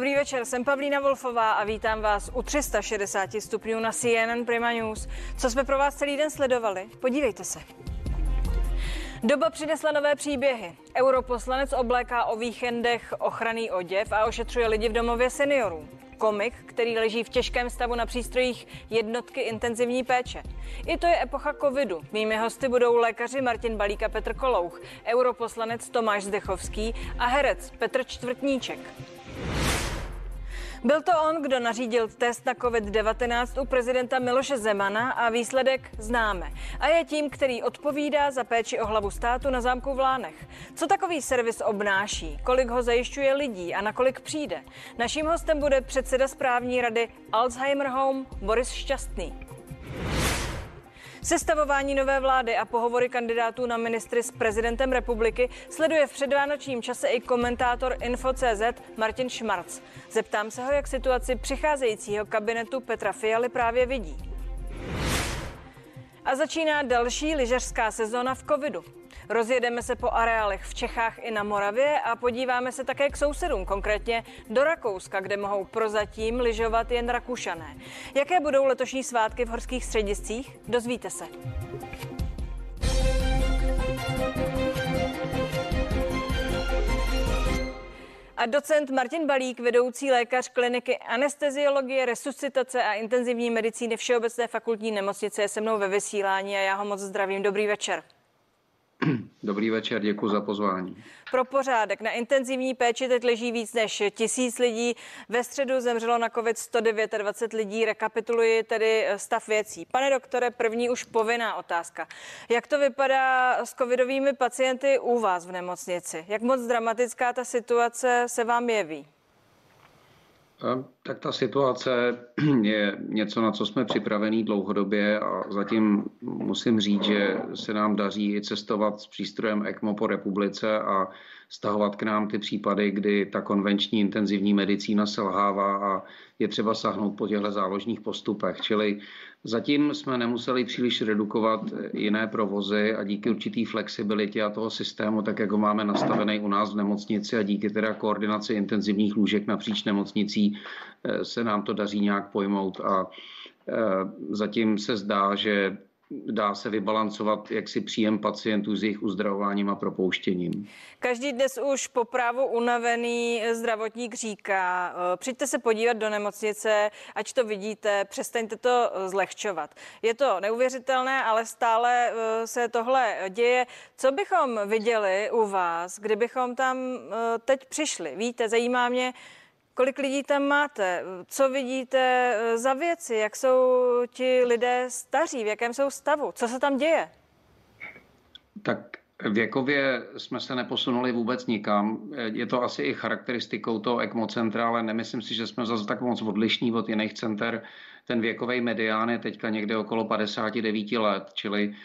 Dobrý večer, jsem Pavlína Wolfová a vítám vás u 360 stupňů na CNN Prima News. Co jsme pro vás celý den sledovali? Podívejte se. Doba přinesla nové příběhy. Europoslanec obléká o víkendech ochranný oděv a ošetřuje lidi v domově seniorů. Komik, který leží v těžkém stavu na přístrojích jednotky intenzivní péče. I to je epocha covidu. Mými hosty budou lékaři Martin Balík a Petr Kolouch, europoslanec Tomáš Zdechovský a herec Petr Čtvrtníček. Byl to on, kdo nařídil test na COVID-19 u prezidenta Miloše Zemana a výsledek známe. A je tím, který odpovídá za péči o hlavu státu na zámku v Lánech. Co takový servis obnáší, kolik ho zajišťuje lidí a nakolik přijde? Naším hostem bude předseda správní rady Alzheimer Home Boris Šťastný. Sestavování nové vlády a pohovory kandidátů na ministry s prezidentem republiky sleduje v předvánočním čase i komentátor Info.cz Martin Šmarc. Zeptám se ho, jak situaci přicházejícího kabinetu Petra Fialy právě vidí. A začíná další lyžařská sezóna v covidu. Rozjedeme se po areálech v Čechách i na Moravě a podíváme se také k sousedům, konkrétně do Rakouska, kde mohou prozatím lyžovat jen Rakušané. Jaké budou letošní svátky v horských střediscích? Dozvíte se. a docent Martin Balík, vedoucí lékař kliniky anesteziologie, resuscitace a intenzivní medicíny Všeobecné fakultní nemocnice je se mnou ve vysílání a já ho moc zdravím. Dobrý večer. Dobrý večer, děkuji za pozvání. Pro pořádek na intenzivní péči teď leží víc než tisíc lidí. Ve středu zemřelo na COVID 129 lidí. Rekapituluji tedy stav věcí. Pane doktore, první už povinná otázka. Jak to vypadá s covidovými pacienty u vás v nemocnici? Jak moc dramatická ta situace se vám jeví? Tak ta situace je něco, na co jsme připravení dlouhodobě a zatím musím říct, že se nám daří i cestovat s přístrojem ECMO po republice a stahovat k nám ty případy, kdy ta konvenční intenzivní medicína selhává a je třeba sahnout po těchto záložních postupech. Čili zatím jsme nemuseli příliš redukovat jiné provozy a díky určitý flexibilitě a toho systému, tak jak ho máme nastavený u nás v nemocnici a díky teda koordinaci intenzivních lůžek napříč nemocnicí eh, se nám to daří nějak pojmout a eh, zatím se zdá, že dá se vybalancovat jaksi příjem pacientů s jejich uzdravováním a propouštěním. Každý dnes už po právu unavený zdravotník říká, eh, přijďte se podívat do nemocnice, ať to vidíte, přestaňte to zlehčovat. Je to neuvěřitelné, ale stále eh, se tohle děje. Co bychom viděli u vás, kdybychom tam eh, teď přišli? Víte, zajímá mě, Kolik lidí tam máte? Co vidíte eh, za věci? Jak jsou ti lidé staří? V jakém jsou stavu? Co se tam děje? Tak Věkově jsme se neposunuli vůbec nikam. Je to asi i charakteristikou toho ECMO centra, ale nemyslím si, že jsme zase tak moc odlišní od jiných center. Ten věkový medián je teďka někde okolo 59 let, čili eh,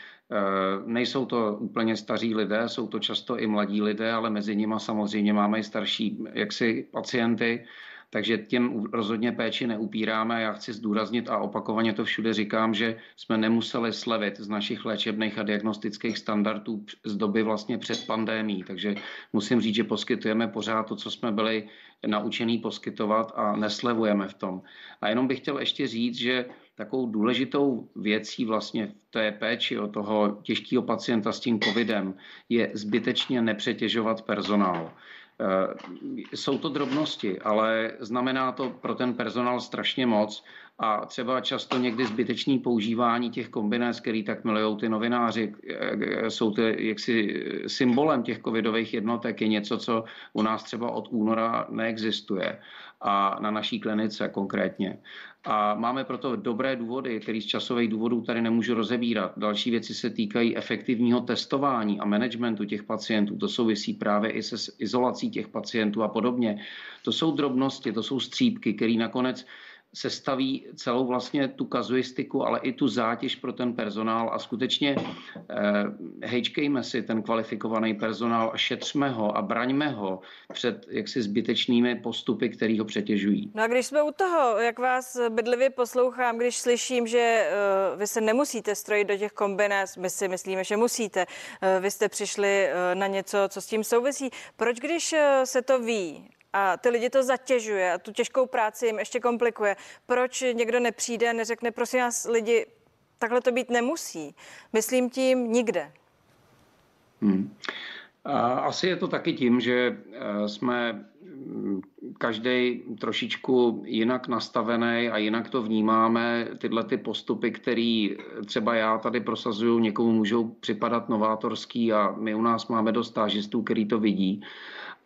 nejsou to úplně staří lidé, jsou to často i mladí lidé, ale mezi nimi samozřejmě máme i starší jaksi pacienty. Takže těm rozhodně péči neupíráme. Já chci zdůraznit a opakovaně to všude říkám, že jsme nemuseli slevit z našich léčebných a diagnostických standardů z doby vlastně před pandémí. Takže musím říct, že poskytujeme pořád to, co jsme byli naučený poskytovat a neslevujeme v tom. A jenom bych chtěl ještě říct, že takovou důležitou věcí vlastně v té péči o toho těžkého pacienta s tím covidem je zbytečně nepřetěžovat personál. Eh, jsou to drobnosti, ale znamená to pro ten personál strašně moc a třeba často někdy zbytečný používání těch kombinec, který tak milují ty novináři, eh, jsou to jaksi symbolem těch covidových jednotek, je něco, co u nás třeba od února neexistuje a na naší klinice konkrétně. A máme proto dobré důvody, které z časových důvodů tady nemůžu rozebírat. Další věci se týkají efektivního testování a managementu těch pacientů. To souvisí právě i se izolací těch pacientů a podobně. To jsou drobnosti, to jsou střípky, které nakonec sestaví celou vlastně tu kazuistiku, ale i tu zátěž pro ten personál a skutečně eh, hejčkejme si ten kvalifikovaný personál a šetřme ho a braňme ho před jaksi zbytečnými postupy, které ho přetěžují. No a když jsme u toho, jak vás bedlivě poslouchám, když slyším, že uh, vy se nemusíte strojit do těch kombinés, my si myslíme, že musíte, uh, vy jste přišli uh, na něco, co s tím souvisí. Proč, když uh, se to ví, a ty lidi to zatěžuje a tu těžkou práci jim ještě komplikuje. Proč někdo nepřijde, neřekne, prosím vás, lidi, takhle to být nemusí. Myslím tím nikde. Hmm. Asi je to taky tím, že eh, jsme mm, každý trošičku jinak nastavený a jinak to vnímáme. Tyhle ty postupy, které třeba já tady prosazuju, někomu můžou připadat novátorský a my u nás máme dost stážistů, který to vidí.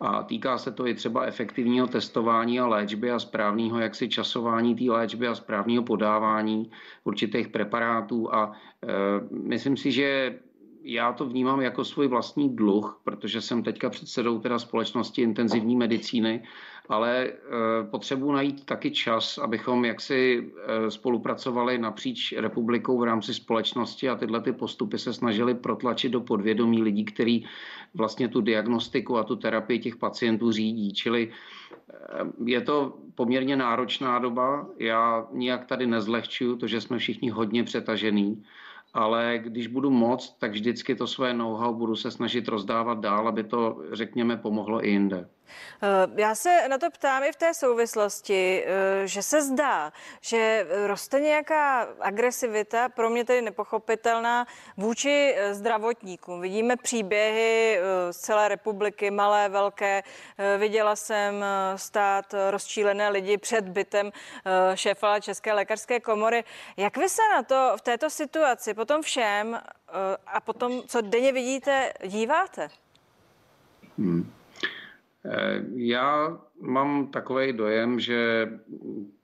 A týká se to i třeba efektivního testování a léčby a správného jaksi časování té léčby a správného podávání určitých preparátů. A e, myslím si, že já to vnímám jako svůj vlastní dluh, protože jsem teďka předsedou teda společnosti intenzivní medicíny, ale e, potřebuji najít taky čas, abychom jaksi e, spolupracovali napříč republikou v rámci společnosti a tyhle ty postupy se snažili protlačit do podvědomí lidí, kteří vlastně tu diagnostiku a tu terapii těch pacientů řídí. Čili e, je to poměrně náročná doba. Já nijak tady nezlehčuju to, že jsme všichni hodně přetažený ale když budu moct, tak vždycky to své know-how budu se snažit rozdávat dál, aby to, řekněme, pomohlo i jinde. Eh, já se na to ptám i v té souvislosti, eh, že se zdá, že roste nějaká agresivita, pro mě tedy nepochopitelná, vůči eh, zdravotníkům. Vidíme příběhy z celé republiky, malé, velké. Viděla jsem stát rozčílené lidi před bytem šéfa České lékařské komory. Jak vy se na to v této situaci, potom všem a potom, co denně vidíte, díváte? Hmm. Eh, já mám takový dojem, že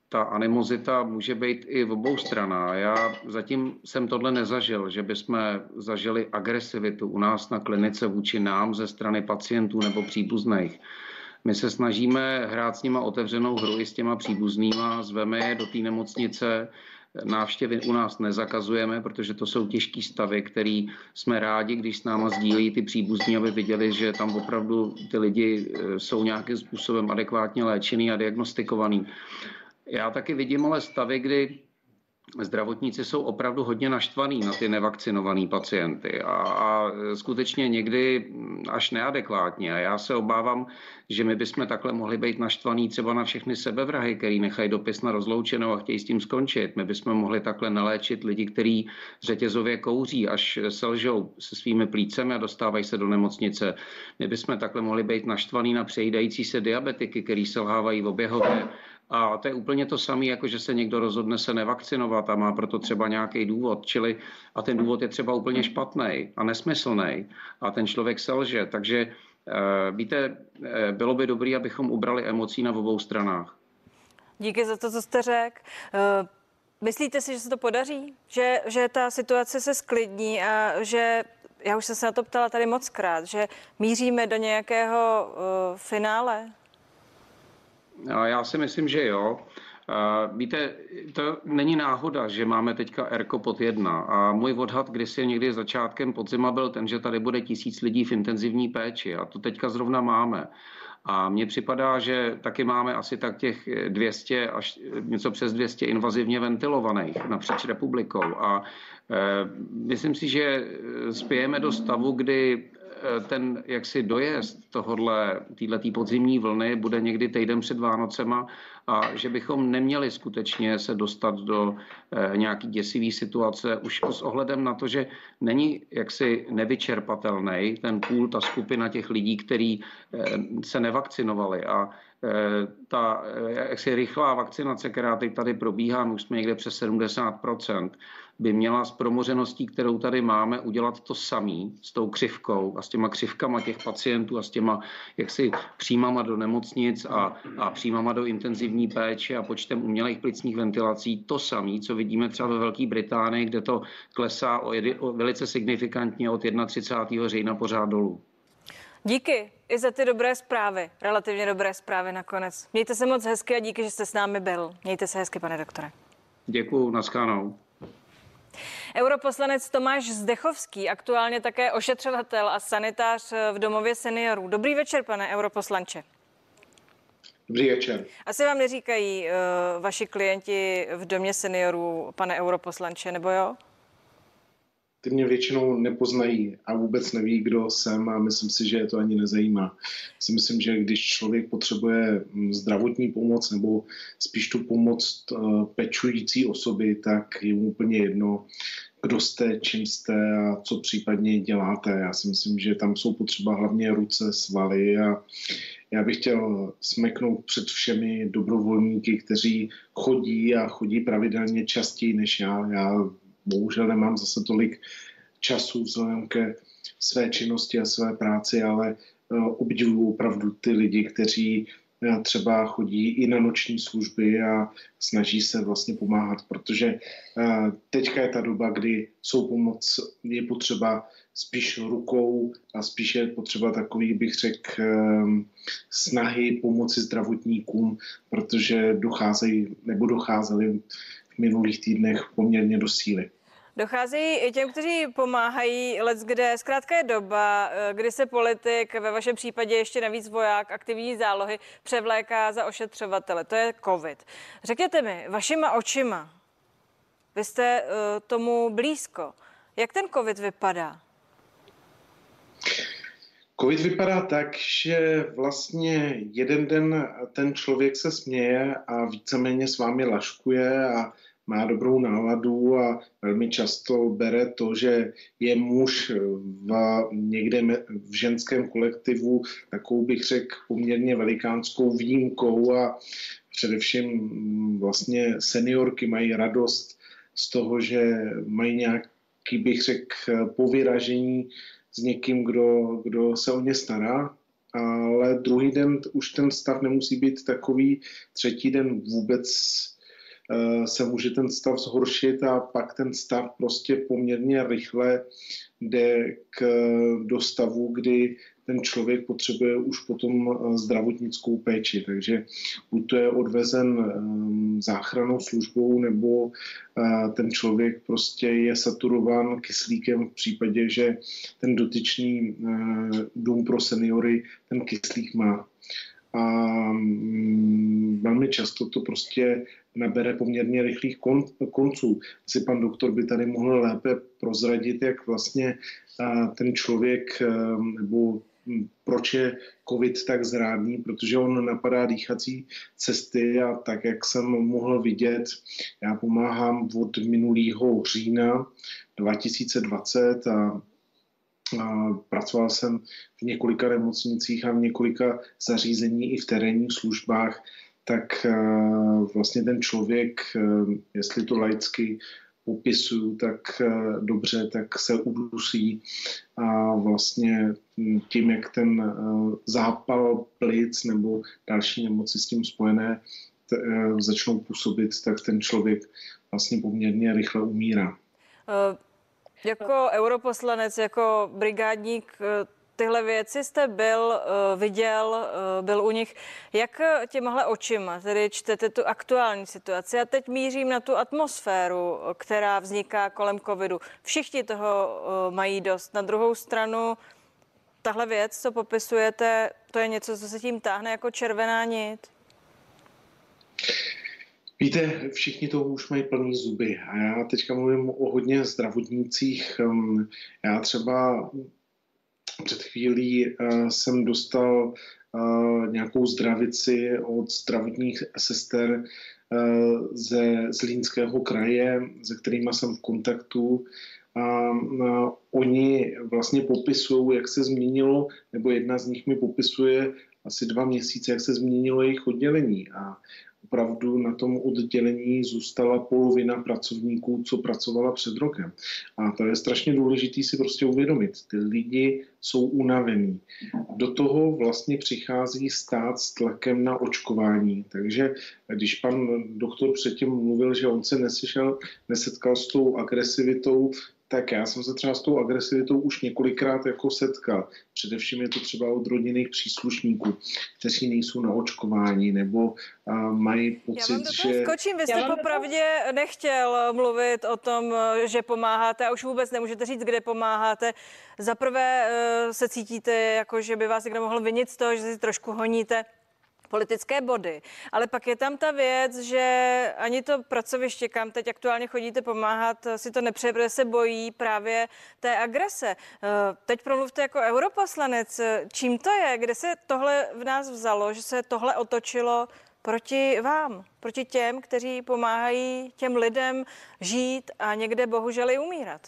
ta animozita může být i v obou stranách. Já zatím jsem tohle nezažil, že bychom zažili agresivitu u nás na klinice vůči nám ze strany pacientů nebo příbuzných. My se snažíme hrát s nima otevřenou hru i s těma příbuznýma, zveme je do té nemocnice, návštěvy u nás nezakazujeme, protože to jsou těžké stavy, který jsme rádi, když s náma sdílí ty příbuzní, aby viděli, že tam opravdu ty lidi eh, jsou nějakým způsobem adekvátně léčený a diagnostikovaný. Já taky vidím ale stavy, kdy zdravotníci jsou opravdu hodně naštvaní na ty nevakcinované pacienty a, a skutečně někdy až neadekvátně. A já se obávám, že my bychom takhle mohli být naštvaní třeba na všechny sebevrahy, který nechají dopis na rozloučenou a chtějí s tím skončit. My bychom mohli takhle naléčit lidi, kteří řetězově kouří, až selžou se svými plícemi a dostávají se do nemocnice. My bychom takhle mohli být naštvaní na přejídající se diabetiky, který selhávají v oběhově a to je úplně to samé, jako že se někdo rozhodne se nevakcinovat a má proto třeba nějaký důvod. Čili a ten důvod je třeba úplně špatný a nesmyslný a ten člověk selže. Takže eh, víte, eh, bylo by dobré, abychom ubrali emocí na obou stranách. Díky za to, co jste řekl. Eh, myslíte si, že se to podaří? Že, že ta situace se sklidní a že, já už jsem se na to ptala tady moc krát, že míříme do nějakého uh, finále? Já si myslím, že jo. Víte, to není náhoda, že máme teďka ERKO pod jedna. A můj odhad kdysi někdy začátkem podzima byl ten, že tady bude tisíc lidí v intenzivní péči. A to teďka zrovna máme. A mně připadá, že taky máme asi tak těch 200 až něco přes 200 invazivně ventilovaných napříč republikou. A e, myslím si, že spějeme do stavu, kdy Eh, ten jaksi dojezd tohodle, této podzimní vlny bude někdy týden před Vánocema a že bychom neměli skutečně se dostat do eh, nějaký děsivý situace už s ohledem na to, že není jaksi nevyčerpatelný ten půl, ta skupina těch lidí, kteří eh, se nevakcinovali. A ta jaksi rychlá vakcinace, která teď tady probíhá, už jsme někde přes 70 by měla s promořeností, kterou tady máme, udělat to samý s tou křivkou a s těma křivkama těch pacientů a s těma jaksi příjmama do nemocnic a, a příjmama do intenzivní péče a počtem umělých plicních ventilací. To samé, co vidíme třeba ve Velké Británii, kde to klesá o, jedy, o velice signifikantně od 31. října pořád dolů. Díky i za ty dobré zprávy, relativně dobré zprávy nakonec. Mějte se moc hezky a díky, že jste s námi byl. Mějte se hezky, pane doktore. Děkuji, naschánou. Europoslanec Tomáš Zdechovský, aktuálně také ošetřovatel a sanitář v domově seniorů. Dobrý večer, pane europoslanče. Dobrý večer. Asi vám neříkají uh, vaši klienti v domě seniorů, pane europoslanče, nebo jo? Ty mě většinou nepoznají a vůbec neví, kdo jsem a myslím si, že je to ani nezajímá. Si myslím, že když člověk potřebuje hm, zdravotní pomoc nebo spíš tu pomoc eh, pečující osoby, tak je mu úplně jedno, kdo jste, čím jste a co případně děláte. Já si myslím, že tam jsou potřeba hlavně ruce, svaly a já bych chtěl smeknout před všemi dobrovolníky, kteří chodí a chodí pravidelně častěji než já. Já bohužel nemám zase tolik času vzhledem ke své činnosti a své práci, ale eh, obdivuju opravdu ty lidi, kteří eh, třeba chodí i na noční služby a snaží se vlastně pomáhat, protože eh, teďka je ta doba, kdy jsou pomoc, je potřeba spíš rukou a spíš je potřeba takový, bych řekl, snahy pomoci zdravotníkům, protože docházejí nebo docházeli v minulých týdnech poměrně do síly. Dochází i těm, kteří pomáhají let, kde zkrátka je doba, eh, kdy se politik, ve vašem případě ještě navíc voják, aktivní zálohy, převléká za ošetřovatele. To je covid. Řekněte mi, vašima očima, vy jste uh, tomu blízko. Jak ten covid vypadá? Covid vypadá tak, že vlastně jeden den ten člověk se směje a víceméně s vámi laškuje a má dobrou náladu a velmi často bere to, že je muž v, někde v ženském kolektivu takovou bych řekl poměrně velikánskou výjimkou a především mm, vlastně seniorky mají radost z toho, že mají nějaký bych řekl povyražení s někým, kdo, kdo se o ně stará, ale druhý den už ten stav nemusí být takový, třetí den vůbec se může ten stav zhoršit a pak ten stav prostě poměrně rychle jde k, do stavu, kdy ten člověk potřebuje už potom eh, zdravotnickou péči. Takže buď to je odvezen eh, záchranou službou, nebo ten člověk prostě je saturován kyslíkem v případě, že ten dotyčný dům pro seniory ten kyslík má a mm, velmi často to prostě nabere poměrně rychlých kon, konců. Asi pan doktor by tady mohl lépe prozradit, jak vlastně ten člověk nebo hm, proč je COVID tak zrádný, protože on napadá dýchací cesty a tak, jak jsem mohl vidět, já pomáhám od minulého října 2020 a Pracoval jsem v několika nemocnicích a v několika zařízení i v terénních službách, tak e, vlastně ten člověk, e, jestli to laicky popisuju tak e, dobře, tak se udusí a vlastně tím, jak ten zápal plic nebo další nemoci s tím spojené začnou působit, tak ten člověk vlastně poměrně rychle umírá. Jako europoslanec, jako brigádník, eh, tyhle věci jste byl, eh, viděl, eh, byl u nich. Jak těmahle očima tedy čtete tu aktuální situaci? A teď mířím na tu atmosféru, která vzniká kolem covidu. Všichni toho mají dost. Na druhou stranu, tahle věc, co popisujete, to je něco, co se tím táhne jako červená nit. Víte, všichni toho už mají plný zuby a já teďka mluvím o hodně zdravotnících. Já třeba před chvílí eh, jsem dostal eh, nějakou zdravici od zdravotních sester eh, ze Zlínského kraje, se kterými jsem v kontaktu. A oni vlastně popisují, jak se změnilo, nebo jedna z nich mi popisuje asi dva měsíce, jak se změnilo jejich oddělení. A opravdu na tom oddělení zůstala polovina pracovníků, co pracovala před rokem. A to je strašně důležité si prostě uvědomit. Ty lidi jsou unavení. Do toho vlastně přichází stát s tlakem na očkování. Takže když pan doktor předtím mluvil, že on se nesešel, nesetkal s tou agresivitou tak já jsem se třeba s tou agresivitou už několikrát jako setkal. Především je to třeba od rodinných příslušníků, kteří nejsou na očkování nebo uh, mají pocit, já vám že... skočím, vy jste popravdě to... nechtěl mluvit o tom, že pomáháte a už vůbec nemůžete říct, kde pomáháte. Za prvé uh, se cítíte, jako že by vás někdo mohl vinit z toho, že si trošku honíte politické body. Ale pak je tam ta věc, že ani to pracoviště, kam teď aktuálně chodíte pomáhat, si to nepřeje, protože se bojí právě té agrese. Eh, teď promluvte jako europoslanec. Čím to je? Kde se tohle v nás vzalo, že se tohle otočilo proti vám, proti těm, kteří pomáhají těm lidem žít a někde bohužel i umírat?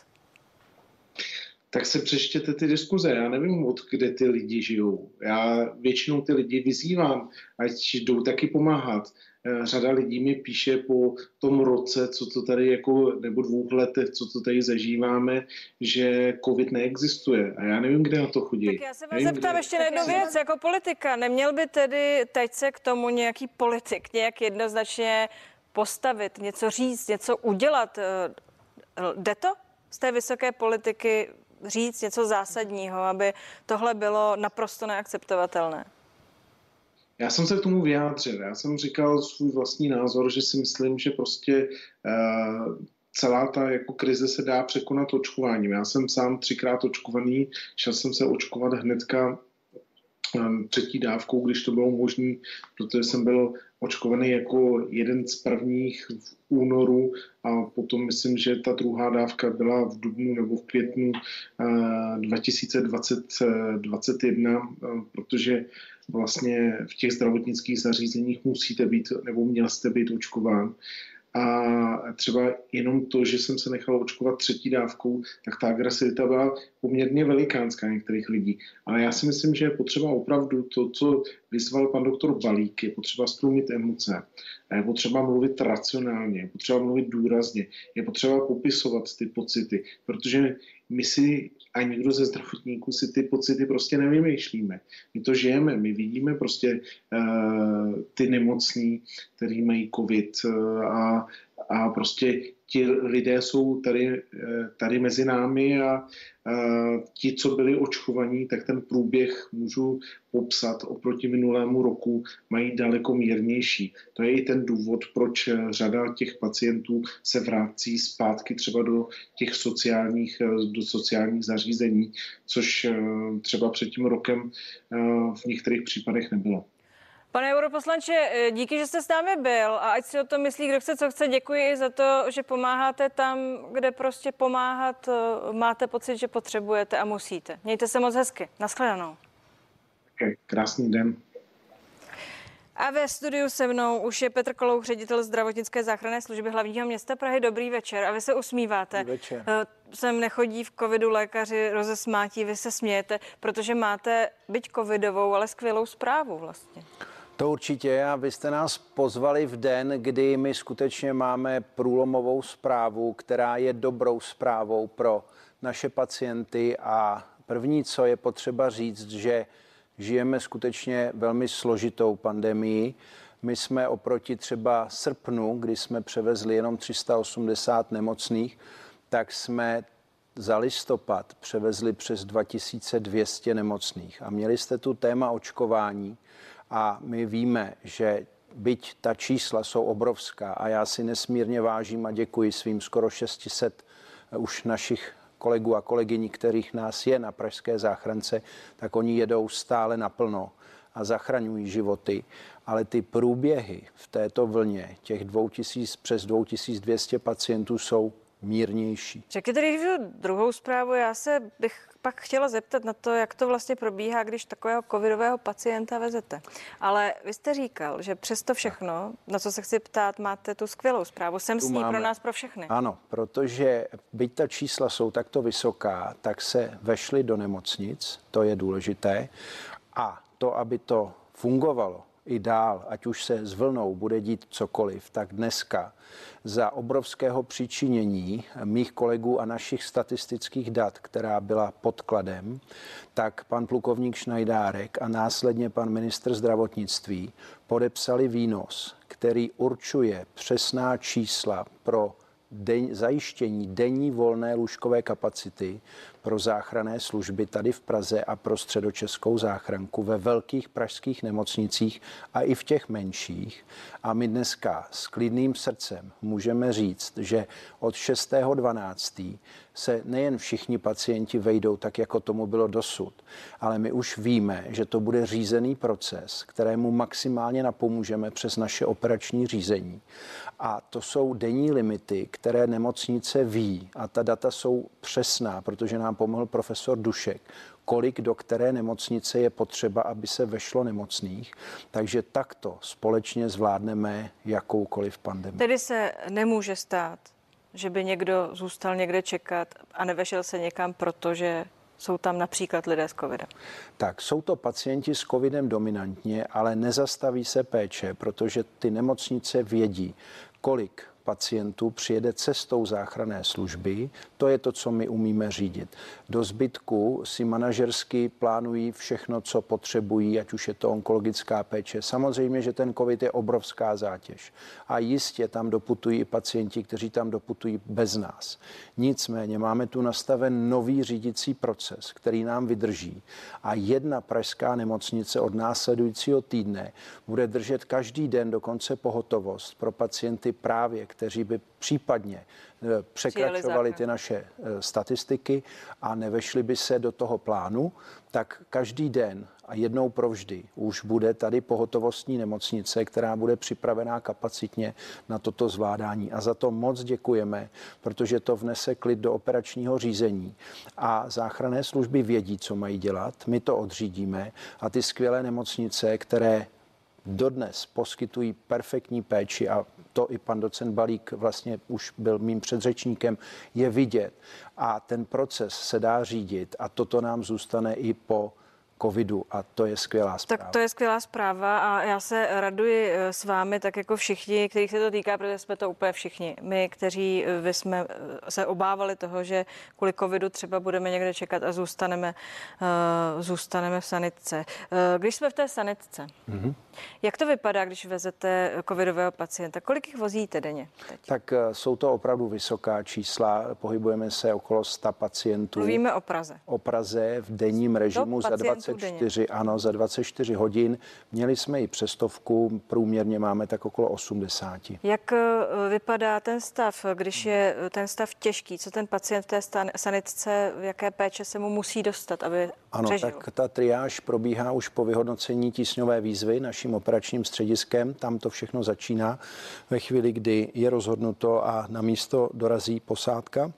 Tak se přečtěte ty diskuze. Já nevím, od kde ty lidi žijou. Já většinou ty lidi vyzývám, ať jdou taky pomáhat. Eh, řada lidí mi píše po tom roce, co to tady jako, nebo dvou letech, co to tady zažíváme, že covid neexistuje. A já nevím, kde na to chodí. Tak já se vás nevím, zeptám kde... ještě na jednu věc, jako politika. Neměl by tedy teď se k tomu nějaký politik nějak jednoznačně postavit, něco říct, něco udělat? Eh, jde to z té vysoké politiky říct něco zásadního, aby tohle bylo naprosto neakceptovatelné? Já jsem se k tomu vyjádřil. Já jsem říkal svůj vlastní názor, že si myslím, že prostě uh, celá ta jako krize se dá překonat očkováním. Já jsem sám třikrát očkovaný, šel jsem se očkovat hnedka um, třetí dávkou, když to bylo možné, protože jsem byl očkovaný jako jeden z prvních v únoru a potom myslím, že ta druhá dávka byla v dubnu nebo v květnu 2021, eh, eh, protože vlastně v těch zdravotnických zařízeních musíte být nebo měl jste být očkován. A třeba jenom to, že jsem se nechal očkovat třetí dávkou, tak ta agresivita byla poměrně velikánská některých lidí. Ale já si myslím, že je potřeba opravdu to, co vyzval pan doktor Balík, je potřeba stlumit emoce, je potřeba mluvit racionálně, je potřeba mluvit důrazně, je potřeba popisovat ty pocity, protože my si a nikdo ze zdravotníků si ty pocity prostě nevymýšlíme. My to žijeme, my vidíme prostě uh, ty nemocní, kteří mají covid uh, a, a prostě ti lidé jsou tady, eh, tady mezi námi a ti, co byli očkovaní, tak ten průběh můžu popsat oproti minulému roku, mají daleko mírnější. To je i ten důvod, proč řada těch pacientů se vrací zpátky třeba do těch sociálních, do sociálních zařízení, což eh, třeba před tím rokem eh, v některých případech nebylo. Pane europoslanče, eh, díky, že jste s námi byl a ať si o tom myslí, kdo chce, co chce. Děkuji za to, že pomáháte tam, kde prostě pomáhat eh, máte pocit, že potřebujete a musíte. Mějte se moc hezky. Naschledanou. Okay, krásný den. A ve studiu se mnou už je Petr Kolouch, ředitel zdravotnické záchranné služby hlavního města Prahy. Dobrý večer. A vy se usmíváte. Dobrý večer. Eh, sem nechodí v covidu lékaři rozesmátí, vy se smějete, protože máte byť covidovou, ale skvělou zprávu vlastně. To určitě a vy jste nás pozvali v den, kdy my skutečně máme průlomovou zprávu, která je dobrou zprávou pro naše pacienty a první, co je potřeba říct, že žijeme skutečně velmi složitou pandemii. My jsme oproti třeba srpnu, kdy jsme převezli jenom 380 nemocných, tak jsme za listopad převezli přes 2200 nemocných. A měli jste tu téma očkování a my víme, že byť ta čísla jsou obrovská a já si nesmírně vážím a děkuji svým skoro 600 eh, už našich kolegů a kolegyní, kterých nás je na Pražské záchrance, tak oni jedou stále naplno a zachraňují životy. Ale ty průběhy v této vlně, těch 2000, přes 2200 pacientů jsou mírnější. Řekněte druhou zprávu. Já se bych pak chtěla zeptat na to, jak to vlastně probíhá, když takového covidového pacienta vezete. Ale vy jste říkal, že přesto všechno, na co se chci ptát, máte tu skvělou zprávu. Jsem tu s ní máme. pro nás, pro všechny. Ano, protože byť ta čísla jsou takto vysoká, tak se vešly do nemocnic, to je důležité. A to, aby to fungovalo, i dál, ať už se s vlnou bude dít cokoliv, tak dneska za obrovského přičinění mých kolegů a našich statistických dat, která byla podkladem, tak pan plukovník Šnajdárek a následně pan ministr zdravotnictví podepsali výnos, který určuje přesná čísla pro den, zajištění denní volné lůžkové kapacity pro záchranné služby tady v Praze a pro středočeskou záchranku ve velkých pražských nemocnicích a i v těch menších. A my dneska s klidným srdcem můžeme říct, že od 6.12. se nejen všichni pacienti vejdou tak, jako tomu bylo dosud, ale my už víme, že to bude řízený proces, kterému maximálně napomůžeme přes naše operační řízení. A to jsou denní limity, které nemocnice ví a ta data jsou přesná, protože nám pomohl profesor Dušek kolik do které nemocnice je potřeba, aby se vešlo nemocných. Takže takto společně zvládneme jakoukoliv pandemii. Tedy se nemůže stát, že by někdo zůstal někde čekat a nevešel se někam, protože jsou tam například lidé s covidem? Tak, jsou to pacienti s covidem dominantně, ale nezastaví se péče, protože ty nemocnice vědí, kolik pacientů přijede cestou záchranné služby. To je to, co my umíme řídit. Do zbytku si manažersky plánují všechno, co potřebují, ať už je to onkologická péče. Samozřejmě, že ten COVID je obrovská zátěž. A jistě tam doputují i pacienti, kteří tam doputují bez nás. Nicméně máme tu nastaven nový řídící proces, který nám vydrží. A jedna pražská nemocnice od následujícího týdne bude držet každý den dokonce pohotovost pro pacienty právě, kteří by případně eh, překračovali ty naše eh, statistiky a nevešli by se do toho plánu, tak každý den a jednou provždy už bude tady pohotovostní nemocnice, která bude připravená kapacitně na toto zvládání. A za to moc děkujeme, protože to vnese klid do operačního řízení. A záchranné služby vědí, co mají dělat. My to odřídíme a ty skvělé nemocnice, které dodnes poskytují perfektní péči a to i pan docent Balík vlastně už byl mým předřečníkem, je vidět. A ten proces se dá řídit a toto nám zůstane i po covidu a to je skvělá zpráva. Tak to je skvělá zpráva a já se raduji eh, s vámi, tak jako všichni, kterých se to týká, protože jsme to úplně všichni. My, kteří eh, jsme eh, se obávali toho, že kvůli covidu třeba budeme někde čekat a zůstaneme, zůstaneme v sanitce. Když jsme v té sanitce, mm-hmm. jak to vypadá, když vezete covidového pacienta? Kolik jich vozíte denně teď? Tak jsou to opravdu vysoká čísla, pohybujeme se okolo 100 pacientů. Mluvíme o Praze. O Praze v denním režimu za 20 24, ano, za 24 hodin. Měli jsme i přestovku, průměrně máme tak okolo 80. Jak eh, vypadá ten stav, když je eh, ten stav těžký? Co ten pacient v té sanitce, jaké péče se mu musí dostat, aby Ano, přežil? tak ta triáž probíhá už po vyhodnocení tísňové výzvy naším operačním střediskem. Tam to všechno začíná ve chvíli, kdy je rozhodnuto a na místo dorazí posádka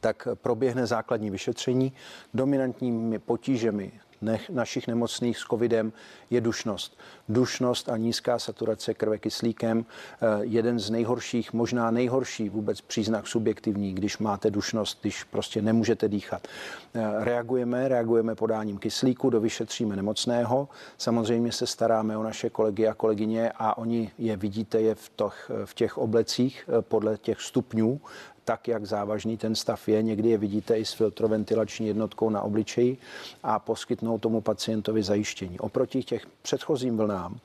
tak proběhne základní vyšetření. Dominantními potížemi nech, našich nemocných s covidem je dušnost. Dušnost a nízká saturace krve kyslíkem, eh, jeden z nejhorších, možná nejhorší vůbec příznak subjektivní, když máte dušnost, když prostě nemůžete dýchat. Eh, reagujeme, reagujeme podáním kyslíku, dovyšetříme nemocného, samozřejmě se staráme o naše kolegy a kolegyně a oni je vidíte je v, těch, v těch oblecích eh, podle těch stupňů tak, jak závažný ten stav je. Někdy je vidíte i s filtroventilační jednotkou na obličeji a poskytnou tomu pacientovi zajištění. Oproti těch předchozím vlnám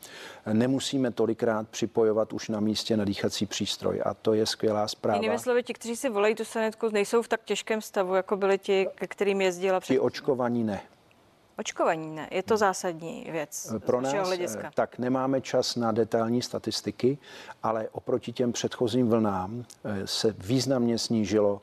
nemusíme tolikrát připojovat už na místě na dýchací přístroj a to je skvělá zpráva. Jinými slovy, ti, kteří si volají tu sanitku, nejsou v tak těžkém stavu, jako byli ti, ke kterým jezdila před... Ti očkovaní ne. Očkování ne, je to zásadní věc Pro nás hlediska. tak nemáme čas na detailní statistiky, ale oproti těm předchozím vlnám eh, se významně snížilo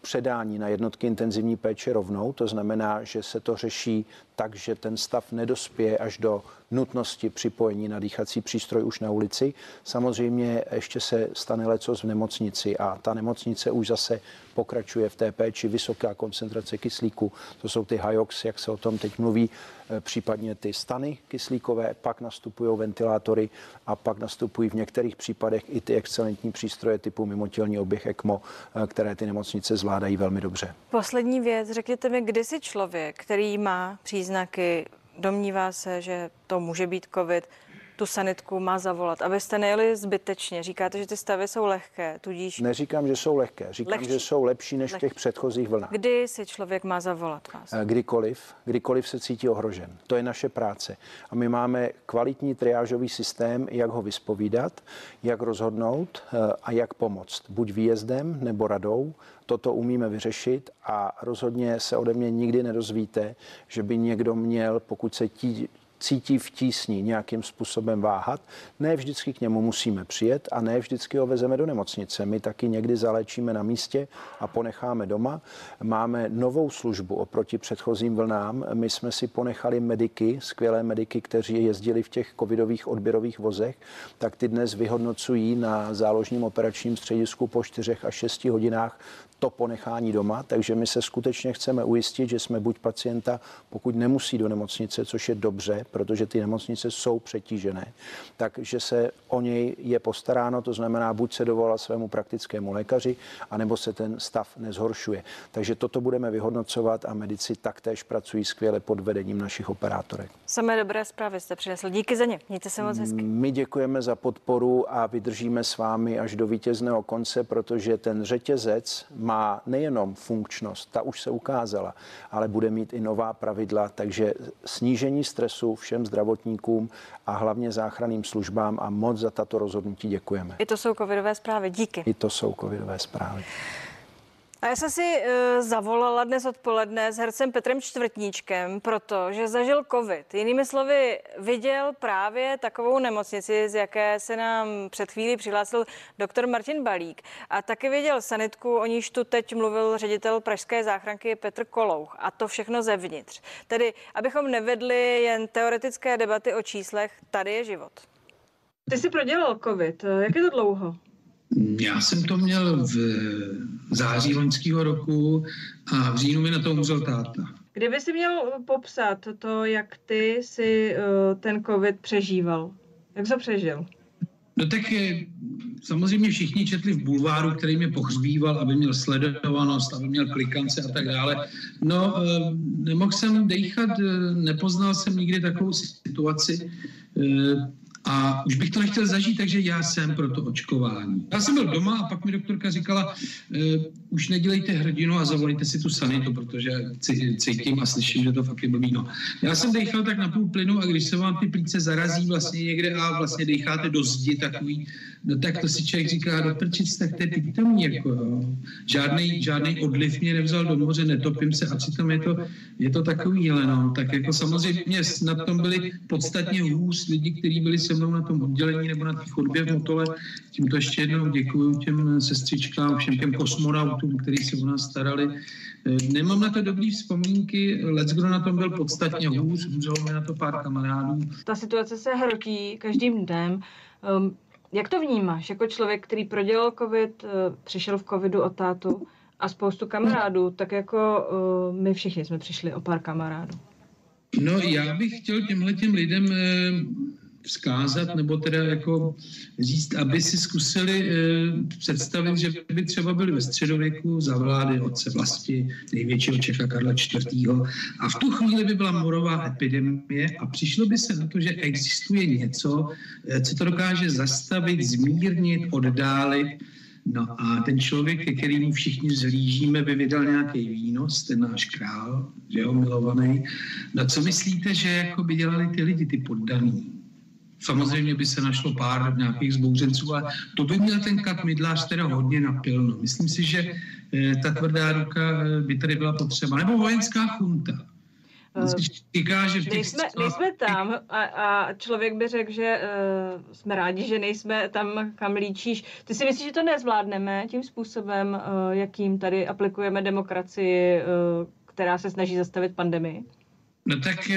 předání na jednotky intenzivní péče rovnou. To znamená, že se to řeší tak, že ten stav nedospěje až do nutnosti připojení na dýchací přístroj už na ulici. Samozřejmě ještě se stane lecos v nemocnici a ta nemocnice už zase pokračuje v té péči vysoká koncentrace kyslíku. To jsou ty HIOX, jak se o tom teď mluví, eh, případně ty stany kyslíkové, pak nastupují ventilátory a pak nastupují v některých případech i ty excelentní přístroje typu mimotělní oběh ECMO, eh, které ty nemocnice zvládají velmi dobře. Poslední věc, řekněte mi, kdy si člověk, který má příznaky, domnívá se, že to může být COVID, tu sanitku má zavolat, abyste nejeli zbytečně? Říkáte, že ty stavy jsou lehké, tudíž... Neříkám, že jsou lehké, říkám, Lehčí. že jsou lepší než v těch předchozích vlnách. Kdy si člověk má zavolat vás? Eh, Kdykoliv, kdykoliv se cítí ohrožen. To je naše práce. A my máme kvalitní triážový systém, jak ho vyspovídat, jak rozhodnout eh, a jak pomoct. Buď výjezdem nebo radou. Toto umíme vyřešit a rozhodně se ode mě nikdy nedozvíte, že by někdo měl, pokud se tí, cítí v tísni nějakým způsobem váhat. Ne vždycky k němu musíme přijet a ne vždycky ho vezeme do nemocnice. My taky někdy zaléčíme na místě a ponecháme doma. Máme novou službu oproti předchozím vlnám. My jsme si ponechali mediky, skvělé mediky, kteří jezdili v těch covidových odběrových vozech, tak ty dnes vyhodnocují na záložním operačním středisku po 4 až 6 hodinách to ponechání doma, takže my se skutečně chceme ujistit, že jsme buď pacienta, pokud nemusí do nemocnice, což je dobře, protože ty nemocnice jsou přetížené, takže se o něj je postaráno, to znamená, buď se dovolal svému praktickému lékaři, anebo se ten stav nezhoršuje. Takže toto budeme vyhodnocovat a medici taktéž pracují skvěle pod vedením našich operátorek. Samé dobré zprávy jste přinesl. Díky za ně. Mějte se moc hezky. My děkujeme za podporu a vydržíme s vámi až do vítězného konce, protože ten řetězec má nejenom funkčnost, ta už se ukázala, ale bude mít i nová pravidla, takže snížení stresu všem zdravotníkům a hlavně záchranným službám a moc za tato rozhodnutí děkujeme. I to jsou covidové zprávy. Díky. I to jsou covidové zprávy. A já jsem si uh, zavolala dnes odpoledne s hercem Petrem Čtvrtníčkem, protože zažil covid. Jinými slovy, viděl právě takovou nemocnici, z jaké se nám před chvílí přihlásil doktor Martin Balík. A taky viděl sanitku, o níž tu teď mluvil ředitel Pražské záchranky Petr Kolouch. A to všechno zevnitř. Tedy, abychom nevedli jen teoretické debaty o číslech, tady je život. Ty jsi prodělal covid. Jak je to dlouho? Já jsem to měl v září loňského roku a v říjnu mi na to umřel táta. Kdyby si měl popsat to, jak ty si uh, ten covid přežíval, jak jsi ho přežil? No tak je, samozřejmě všichni četli v bulváru, který mě pohřbíval, aby měl sledovanost, aby měl klikance a tak dále. No, eh, nemohl jsem dejchat, eh, nepoznal jsem nikdy takovou situaci. A už bych to nechtěl zažít, takže já jsem pro to očkování. Já jsem byl doma a pak mi doktorka říkala, uh, už nedělejte hrdinu a zavolejte si tu sanitu, protože cítím a slyším, že to fakt je blbý. No. Já jsem dechal tak na půl plynu a když se vám ty plíce zarazí vlastně někde a vlastně decháte do zdi takový, no tak to si člověk říká, do prčic, tak to je pitomý, jako. Žádný, žádný odliv mě nevzal do moře, netopím se a přitom je to, je to takový, no. Tak jako samozřejmě na tom byli podstatně hůř lidi, kteří byli se mnou na tom oddělení nebo na té chodbě v Motole. Tímto ještě jednou děkuji těm sestřičkám, všem těm kosmonautům, kteří se o nás starali. Nemám na to dobrý vzpomínky, lec kdo na tom byl podstatně hůř, umřelo mi na to pár kamarádů. Ta situace se hrotí každým dnem. Um, jak to vnímáš jako člověk, který prodělal covid, přišel v covidu o tátu a spoustu kamarádů, tak jako uh, my všichni jsme přišli o pár kamarádů? No já bych chtěl těmhle těm lidem vzkázat, nebo teda jako říct, aby si zkusili e, představit, že by třeba byli ve středověku za vlády otce vlasti největšího Čecha Karla IV. A v tu chvíli by byla morová epidemie a přišlo by se na to, že existuje něco, e, co to dokáže zastavit, zmírnit, oddálit. No a ten člověk, ke kterému všichni zhlížíme, by vydal nějaký výnos, ten náš král, že jo, milovaný. No co myslíte, že jako by dělali ty lidi, ty poddaný? Samozřejmě by se našlo pár nějakých zbouřenců, ale to by měl ten kat mydlář teda hodně napilno. Myslím si, že eh, ta tvrdá ruka eh, by tady byla potřeba. Nebo vojenská chunta. Říká, že těch... nejsme, nejsme tam a, a člověk by řekl, že uh, jsme rádi, že nejsme tam, kam líčíš. Ty si myslíš, že to nezvládneme tím způsobem, uh, jakým tady aplikujeme demokracii, uh, která se snaží zastavit pandemii? No tak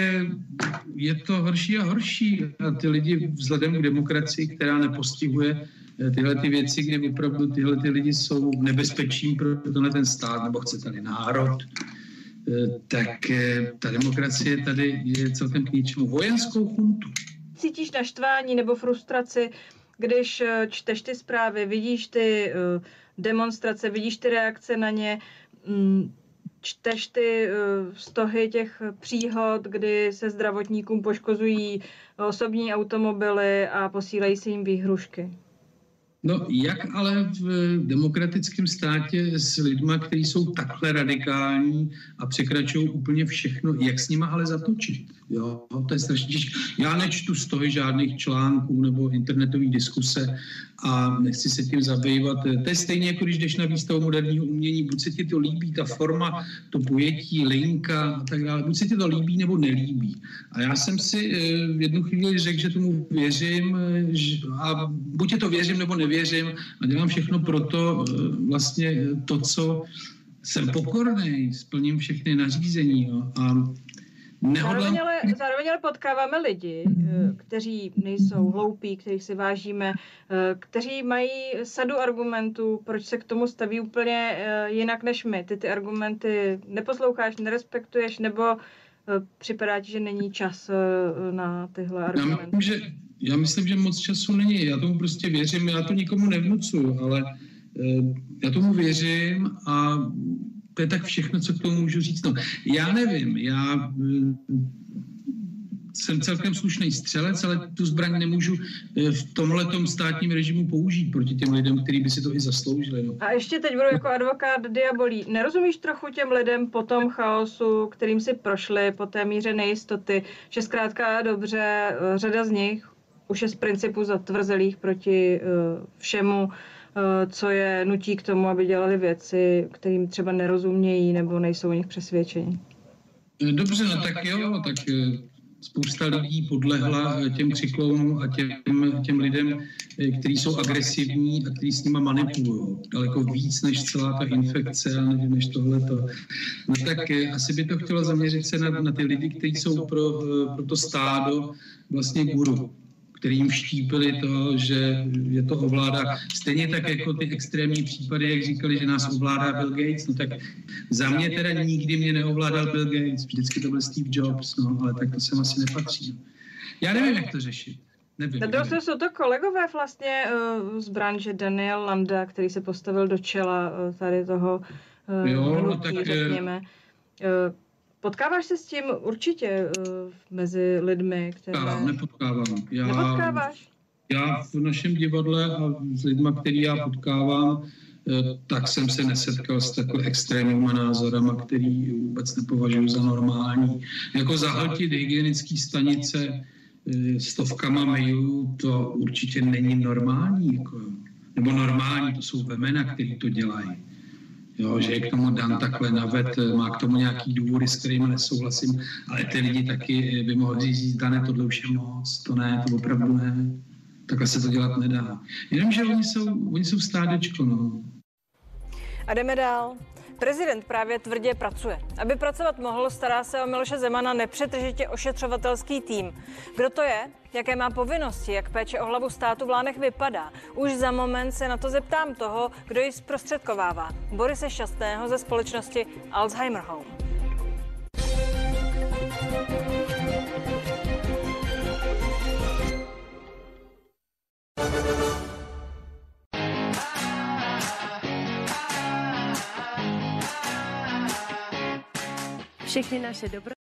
je to horší a horší. A ty lidi vzhledem k demokracii, která nepostihuje eh, tyhle ty věci, kdy opravdu tyhle ty lidi jsou nebezpečí pro tenhle ten stát, nebo chce tady národ, eh, tak eh, ta demokracie tady je celkem k ničemu. Vojenskou chuntu. Cítíš naštvání nebo frustraci, když čteš ty zprávy, vidíš ty demonstrace, vidíš ty reakce na ně, mm, čteš ty stohy těch příhod, kdy se zdravotníkům poškozují osobní automobily a posílají se jim výhrušky? No jak ale v demokratickém státě s lidma, kteří jsou takhle radikální a překračují úplně všechno, jak s nima ale zatočit? Jo, to je strašně Já nečtu z toho žádných článků nebo internetových diskuse a nechci se tím zabývat. To je stejně jako když jdeš na výstavu moderního umění, buď se ti to líbí, ta forma, to pojetí, linka a tak dále, buď se ti to líbí nebo nelíbí. A já jsem si eh, v jednu chvíli řekl, že tomu věřím eh, a buď je to věřím nebo nevěřím a dělám všechno pro to eh, vlastně to, co jsem pokorný, splním všechny nařízení. Jo. A Zároveň ale, zároveň ale potkáváme lidi, eh, kteří nejsou hloupí, kterých si vážíme, eh, kteří mají sadu argumentů, proč se k tomu staví úplně eh, jinak než my. Ty ty argumenty neposloucháš, nerespektuješ, nebo připadá ti, že není čas na tyhle argumenty? Já myslím, že, já myslím, že moc času není. Já tomu prostě věřím, já to nikomu nevnucuju, ale já tomu věřím a to je tak všechno, co k tomu můžu říct. No, já nevím, já mm, jsem celkem slušný střelec, ale tu zbraň nemůžu eh, v tomhle státním režimu použít proti těm lidem, kteří by si to i zasloužili. No. A ještě teď budu jako advokát diabolí. Nerozumíš trochu těm lidem po tom chaosu, kterým si prošli, po té míře nejistoty, že zkrátka dobře, eh, řada z nich už je z principu zatvrzelých proti všemu, Eh, co je nutí k tomu, aby dělali věci, kterým třeba nerozumějí nebo nejsou o nich přesvědčení. Eh, dobře, no tak jo, tak eh, spousta lidí podlehla těm cyklonům a těm, těm lidem, kteří jsou agresivní a kteří s nimi manipulují. Daleko víc než celá ta infekce a než, než tohleto. No tak asi by to chtělo zaměřit se na, na ty lidi, kteří jsou pro, pro to stádo vlastně guru který jim štípili to, že je to ovládá. Stejně tak jako ty extrémní případy, jak říkali, že nás ovládá Bill Gates, no tak za mě teda nikdy mě neovládal Bill Gates, vždycky to byl Steve Jobs, no, ale tak to sem asi nepatří. Já nevím, jak to řešit. Nevím, nevím. jsou to kolegové vlastně uh, z branže Daniel Landa, který se postavil do čela uh, tady toho uh, jo, hnutí, no tak, řekněme. Uh, Potkáváš se s tím určitě uh, mezi lidmi, které... Já nepotkávám. Já, Nepotkáváš? Já v našem divadle a s lidmi, který já potkávám, eh, tak jsem se nesetkal s takhle extrémníma názorama, který vůbec nepovažuji za normální. Jako zahltit hygienické stanice eh, stovkama mailů, to určitě není normální. Jako, nebo normální, to jsou vemena, který to dělají. Jo, že je k tomu dan takhle naved, má k tomu nějaký důvody, s kterými nesouhlasím, ale ty lidi taky by mohli říct, Dane, tohle už je moc, to ne, to opravdu ne. Takhle se to dělat nedá. Jenom, že oni jsou, oni jsou stádečko, no. A jdeme dál. Prezident právě tvrdě pracuje. Aby pracovat mohl, stará se o Miloše Zemana nepřetržitě ošetřovatelský tým. Kdo to je? Jaké má povinnosti? Jak péče o hlavu státu v Lánech vypadá? Už za moment se na to zeptám toho, kdo ji zprostředkovává. Borise Šťastného ze společnosti Alzheimer Home. Všechny naše dobro